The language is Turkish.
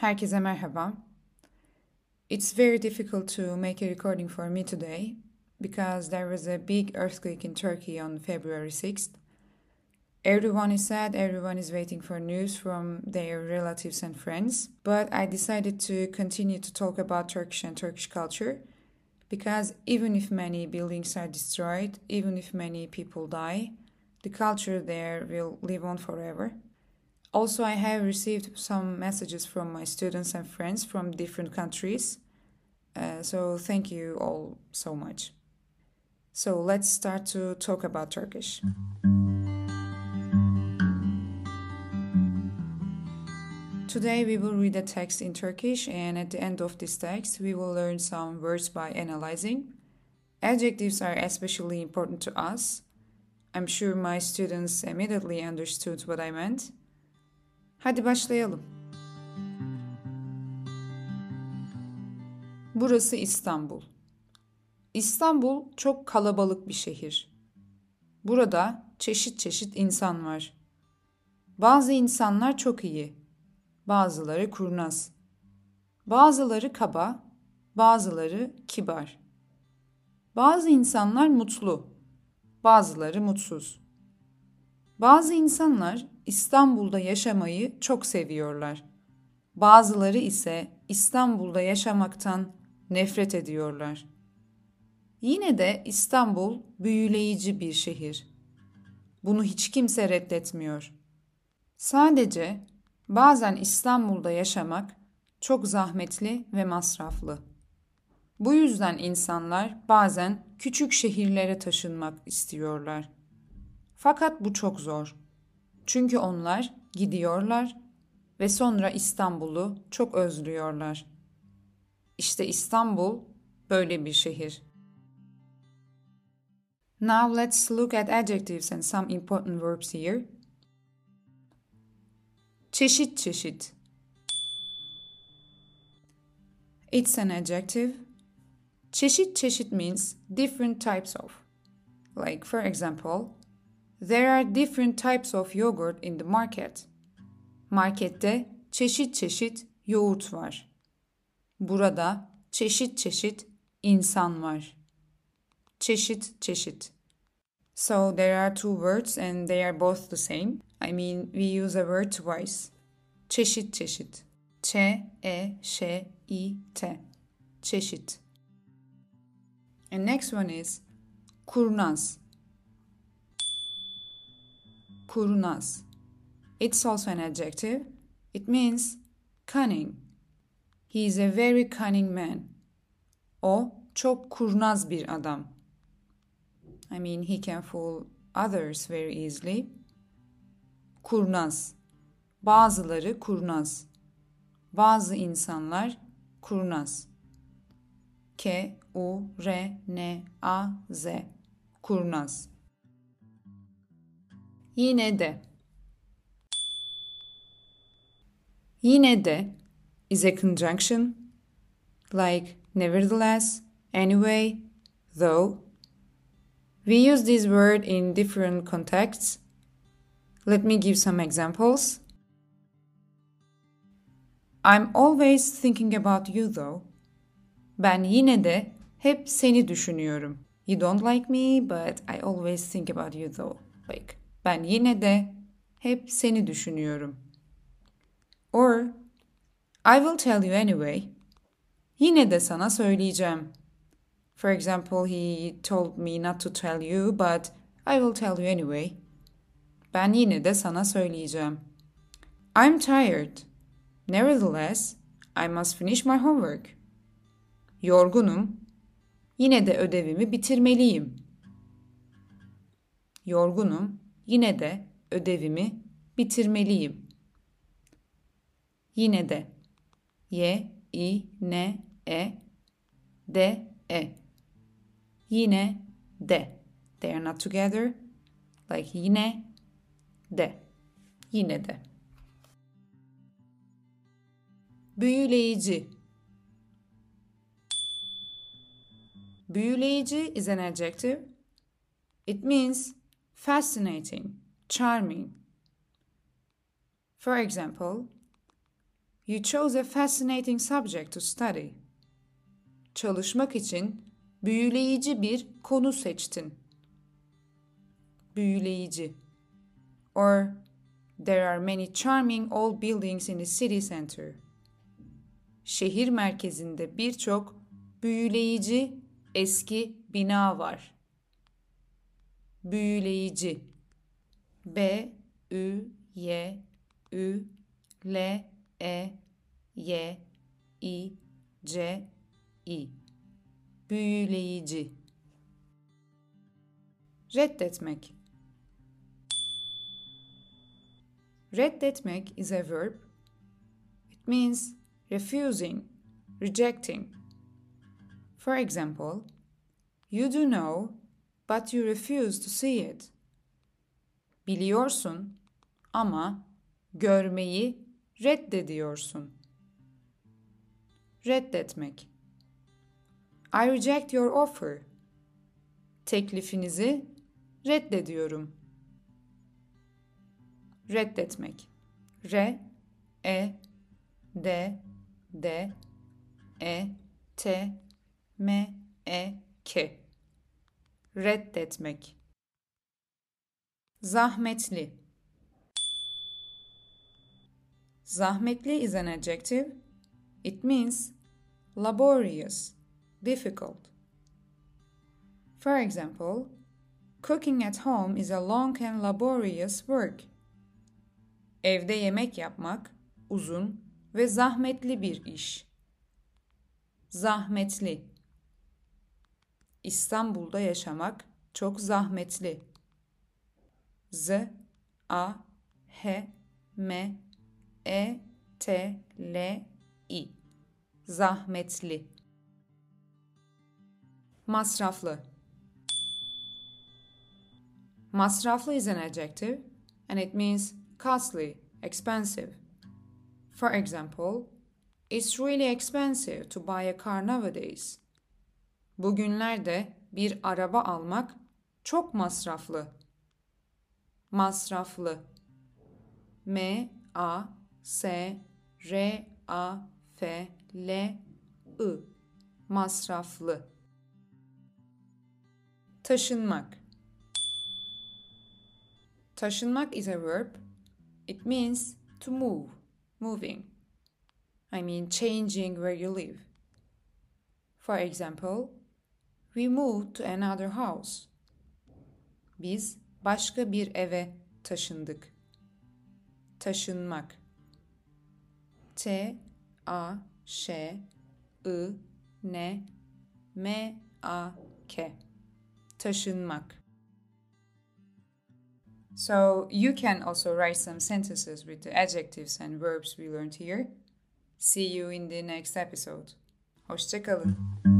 Herkese merhaba. It's very difficult to make a recording for me today because there was a big earthquake in Turkey on February 6th. Everyone is sad, everyone is waiting for news from their relatives and friends, but I decided to continue to talk about Turkish and Turkish culture because even if many buildings are destroyed, even if many people die, the culture there will live on forever. Also, I have received some messages from my students and friends from different countries. Uh, so, thank you all so much. So, let's start to talk about Turkish. Today, we will read a text in Turkish, and at the end of this text, we will learn some words by analyzing. Adjectives are especially important to us. I'm sure my students immediately understood what I meant. Hadi başlayalım. Burası İstanbul. İstanbul çok kalabalık bir şehir. Burada çeşit çeşit insan var. Bazı insanlar çok iyi, bazıları kurnaz. Bazıları kaba, bazıları kibar. Bazı insanlar mutlu, bazıları mutsuz. Bazı insanlar İstanbul'da yaşamayı çok seviyorlar. Bazıları ise İstanbul'da yaşamaktan nefret ediyorlar. Yine de İstanbul büyüleyici bir şehir. Bunu hiç kimse reddetmiyor. Sadece bazen İstanbul'da yaşamak çok zahmetli ve masraflı. Bu yüzden insanlar bazen küçük şehirlere taşınmak istiyorlar. Fakat bu çok zor. Çünkü onlar gidiyorlar ve sonra İstanbul'u çok özlüyorlar. İşte İstanbul böyle bir şehir. Now let's look at adjectives and some important verbs here. Çeşit çeşit. It's an adjective. Çeşit çeşit means different types of. Like for example, There are different types of yogurt in the market. Markette çeşit çeşit yoğurt var. Burada çeşit çeşit insan var. Çeşit çeşit. So there are two words and they are both the same. I mean, we use a word twice. Çeşit çeşit. Ç e ş i t. Çeşit. And next one is kurnaz. Kurnaz. It's also an adjective. It means cunning. He is a very cunning man. O çok kurnaz bir adam. I mean, he can fool others very easily. Kurnaz. Bazıları kurnaz. Bazı insanlar kurnaz. K U R N A Z. Kurnaz. Yine de. Yine de is a conjunction like nevertheless, anyway, though. We use this word in different contexts. Let me give some examples. I'm always thinking about you though. Ben yine de hep seni düşünüyorum. You don't like me, but I always think about you though. Like ben yine de hep seni düşünüyorum. Or I will tell you anyway. Yine de sana söyleyeceğim. For example, he told me not to tell you, but I will tell you anyway. Ben yine de sana söyleyeceğim. I'm tired. Nevertheless, I must finish my homework. Yorgunum. Yine de ödevimi bitirmeliyim. Yorgunum. Yine de ödevimi bitirmeliyim. Yine de. Y, I, N, E, D, E. Yine de. They are not together. Like yine de. Yine de. Büyüleyici. Büyüleyici is an adjective. It means fascinating, charming. For example, You chose a fascinating subject to study. Çalışmak için büyüleyici bir konu seçtin. Büyüleyici. Or there are many charming old buildings in the city center. Şehir merkezinde birçok büyüleyici eski bina var. Büyüleyici. B Ü Y Ü L E Y I C i. Büyüleyici. Reddetmek. Reddetmek is a verb. It means refusing, rejecting. For example, you do know, but you refuse to see it. Biliyorsun ama görmeyi reddediyorsun. Reddetmek. I reject your offer. Teklifinizi reddediyorum. Reddetmek. Re, e, d, d, e, t, m, e, k. Reddetmek. Zahmetli. Zahmetli is an adjective. It means laborious difficult. For example, cooking at home is a long and laborious work. Evde yemek yapmak uzun ve zahmetli bir iş. Zahmetli. İstanbul'da yaşamak çok zahmetli. Z A H M E T L I Zahmetli Masraflı. Masraflı is an adjective and it means costly, expensive. For example, it's really expensive to buy a car nowadays. Bugünlerde bir araba almak çok masraflı. Masraflı. M A S R A F L I masraflı Taşınmak. Taşınmak is a verb. It means to move, moving. I mean changing where you live. For example, we moved to another house. Biz başka bir eve taşındık. Taşınmak. T A Ş I N M A K taşınmak. So you can also write some sentences with the adjectives and verbs we learned here. See you in the next episode. Hoşçakalın.